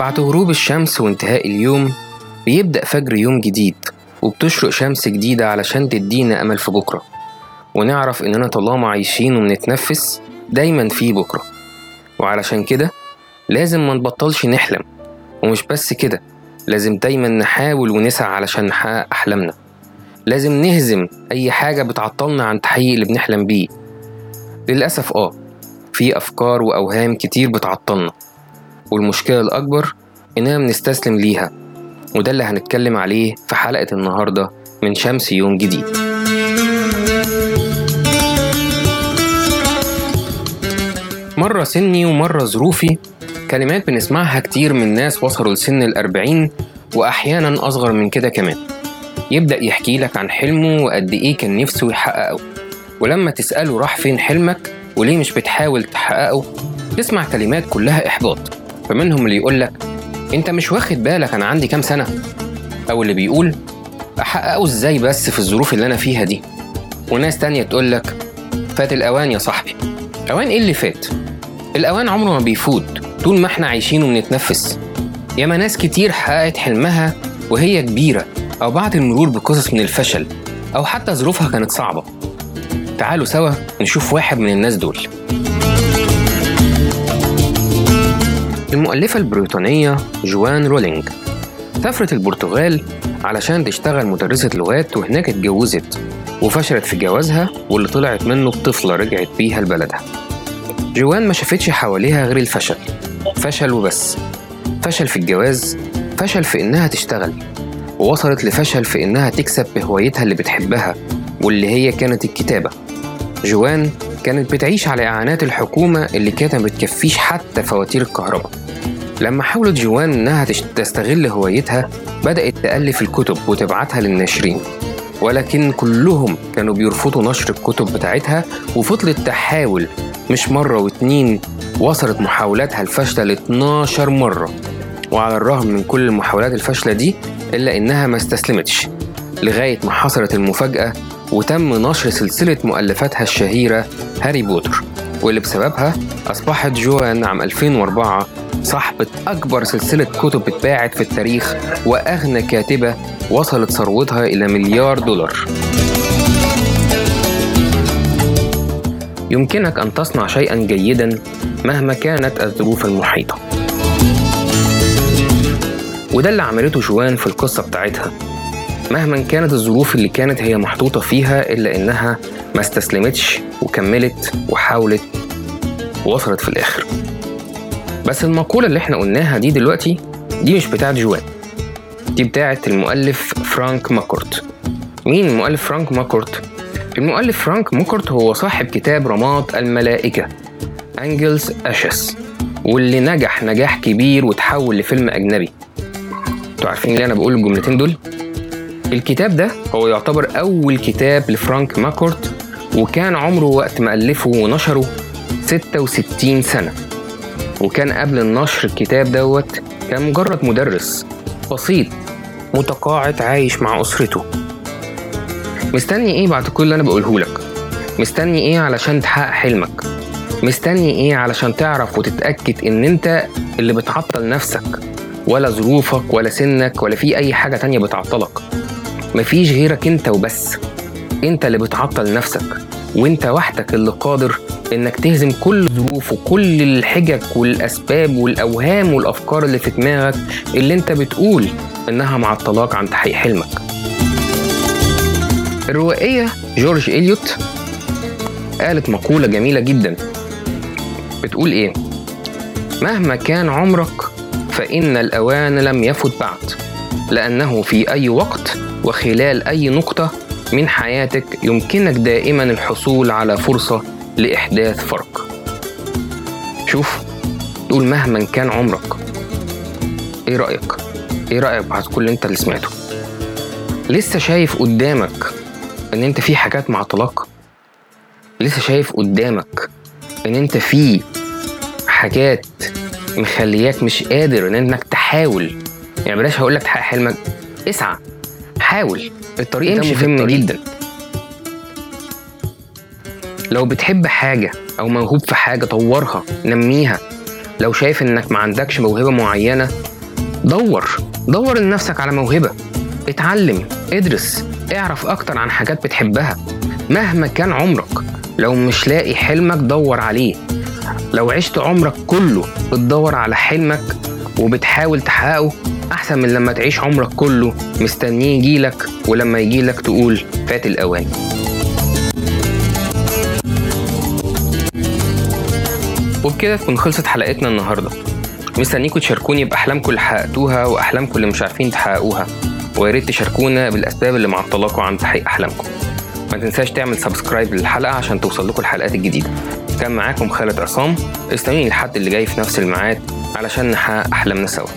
بعد غروب الشمس وانتهاء اليوم بيبدأ فجر يوم جديد وبتشرق شمس جديدة علشان تدينا أمل في بكرة. ونعرف إننا طالما عايشين وبنتنفس دايما في بكرة. وعلشان كده لازم ما نبطلش نحلم. ومش بس كده لازم دايما نحاول ونسعى علشان نحقق أحلامنا. لازم نهزم أي حاجة بتعطلنا عن تحقيق اللي بنحلم بيه. للأسف آه في أفكار وأوهام كتير بتعطلنا. والمشكلة الأكبر إننا بنستسلم ليها وده اللي هنتكلم عليه في حلقة النهاردة من شمس يوم جديد. مرة سني ومرة ظروفي كلمات بنسمعها كتير من ناس وصلوا لسن الأربعين وأحيانا أصغر من كده كمان. يبدأ يحكي لك عن حلمه وقد إيه كان نفسه يحققه ولما تسأله راح فين حلمك وليه مش بتحاول تحققه تسمع كلمات كلها إحباط. فمنهم اللي يقولك أنت مش واخد بالك أنا عندي كام سنة؟ أو اللي بيقول أحققه إزاي بس في الظروف اللي أنا فيها دي؟ وناس تانية تقولك فات الأوان يا صاحبي. أوان إيه اللي فات؟ الأوان عمره ما بيفوت طول ما إحنا عايشين وبنتنفس. ياما ناس كتير حققت حلمها وهي كبيرة أو بعد المرور بقصص من الفشل أو حتى ظروفها كانت صعبة. تعالوا سوا نشوف واحد من الناس دول. المؤلفة البريطانية جوان رولينج. سافرت البرتغال علشان تشتغل مدرسة لغات وهناك اتجوزت وفشلت في جوازها واللي طلعت منه بطفلة رجعت بيها لبلدها. جوان ما شافتش حواليها غير الفشل. فشل وبس. فشل في الجواز فشل في إنها تشتغل. ووصلت لفشل في إنها تكسب بهوايتها اللي بتحبها واللي هي كانت الكتابة. جوان كانت بتعيش على إعانات الحكومة اللي كانت ما بتكفيش حتى فواتير الكهرباء. لما حاولت جوان إنها تستغل هوايتها بدأت تألف الكتب وتبعتها للناشرين. ولكن كلهم كانوا بيرفضوا نشر الكتب بتاعتها وفضلت تحاول. مش مرة واتنين وصلت محاولاتها الفاشلة ل 12 مرة. وعلى الرغم من كل المحاولات الفاشلة دي إلا إنها ما استسلمتش. لغاية ما حصلت المفاجأة وتم نشر سلسلة مؤلفاتها الشهيرة هاري بوتر. واللي بسببها أصبحت جوان عام 2004 صاحبة أكبر سلسلة كتب اتباعت في التاريخ وأغنى كاتبة وصلت ثروتها إلى مليار دولار. يمكنك أن تصنع شيئا جيدا مهما كانت الظروف المحيطة. وده اللي عملته جوان في القصة بتاعتها. مهما كانت الظروف اللي كانت هي محطوطة فيها إلا إنها ما استسلمتش وكملت وحاولت ووصلت في الآخر. بس المقولة اللي إحنا قلناها دي دلوقتي دي مش بتاعت جوان دي بتاعت المؤلف فرانك ماكورت مين المؤلف فرانك ماكورت؟ المؤلف فرانك ماكورت هو صاحب كتاب رماد الملائكة Angela's Ashes واللي نجح نجاح كبير وتحول لفيلم أجنبي أنتوا عارفين ليه أنا بقول الجملتين دول؟ الكتاب ده هو يعتبر أول كتاب لفرانك ماكورت وكان عمره وقت ما ألفه ونشره 66 سنة وكان قبل النشر الكتاب دوت كان مجرد مدرس بسيط متقاعد عايش مع أسرته. مستني إيه بعد كل اللي أنا بقوله لك؟ مستني إيه علشان تحقق حلمك؟ مستني إيه علشان تعرف وتتأكد إن أنت اللي بتعطل نفسك؟ ولا ظروفك ولا سنك ولا في أي حاجة تانية بتعطلك. مفيش غيرك أنت وبس. انت اللي بتعطل نفسك وانت وحدك اللي قادر انك تهزم كل الظروف وكل الحجج والأسباب والأوهام والأفكار اللي في دماغك اللي انت بتقول إنها معطلاك عن تحقيق حلمك الروائية جورج إليوت قالت مقولة جميلة جدا بتقول إيه؟ مهما كان عمرك فإن الأوان لم يفت بعد لأنه في أي وقت وخلال أي نقطة من حياتك يمكنك دائما الحصول على فرصة لإحداث فرق شوف تقول مهما كان عمرك إيه رأيك؟ إيه رأيك بعد كل أنت اللي سمعته؟ لسه شايف قدامك إن أنت في حاجات معطلاك؟ لسه شايف قدامك إن أنت في حاجات مخلياك مش قادر إن أنك تحاول يعني بلاش هقول لك تحقق حلمك اسعى حاول الطريق امشي في الطريق. جدا. لو بتحب حاجة أو موهوب في حاجة طورها نميها. لو شايف إنك ما عندكش موهبة معينة دور. دور لنفسك على موهبة. اتعلم. ادرس. اعرف أكتر عن حاجات بتحبها. مهما كان عمرك لو مش لاقي حلمك دور عليه. لو عشت عمرك كله بتدور على حلمك وبتحاول تحققه أحسن من لما تعيش عمرك كله مستنيه يجيلك ولما يجيلك تقول فات الأوان. وبكده تكون خلصت حلقتنا النهارده. مستنيكم تشاركوني بأحلامكم اللي حققتوها وأحلامكم اللي مش عارفين تحققوها. ويا ريت تشاركونا بالأسباب اللي معطلاكم عن تحقيق أحلامكم. ما تنساش تعمل سبسكرايب للحلقة عشان توصل لكم الحلقات الجديدة. كان معاكم خالد عصام. استنوني لحد اللي جاي في نفس الميعاد علشان نحقق أحلامنا سوا.